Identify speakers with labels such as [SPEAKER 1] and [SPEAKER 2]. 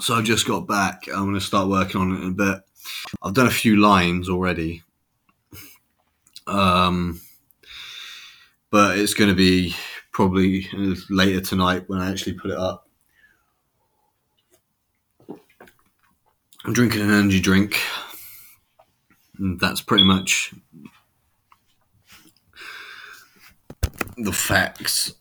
[SPEAKER 1] So I've just got back. I'm going to start working on it in a bit. I've done a few lines already. Um, but it's going to be probably later tonight when I actually put it up. I'm drinking an energy drink. And that's pretty much the facts